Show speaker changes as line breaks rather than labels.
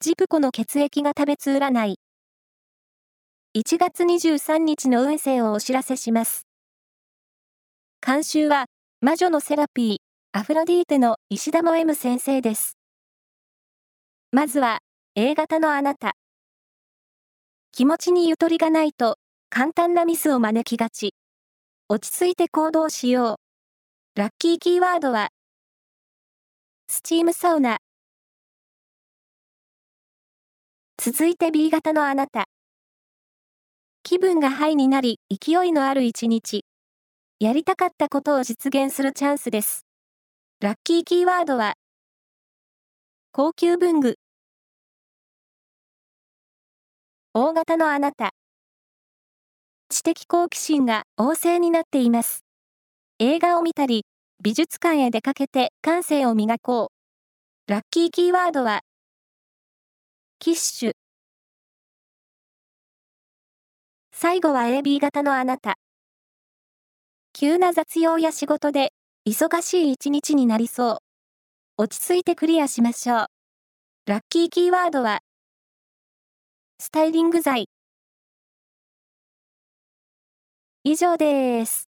ジプコの血液が食べつ占い。1月23日の運勢をお知らせします。監修は、魔女のセラピー、アフロディーテの石田も M 先生です。まずは、A 型のあなた。気持ちにゆとりがないと、簡単なミスを招きがち。落ち着いて行動しよう。ラッキーキーワードは、スチームサウナ。続いて B 型のあなた。気分がハイになり、勢いのある一日。やりたかったことを実現するチャンスです。ラッキーキーワードは、高級文具。大型のあなた。知的好奇心が旺盛になっています。映画を見たり、美術館へ出かけて感性を磨こう。ラッキーキーワードは、キッシュ。最後は AB 型のあなた。急な雑用や仕事で忙しい一日になりそう。落ち着いてクリアしましょう。ラッキーキーワードは、スタイリング剤。以上です。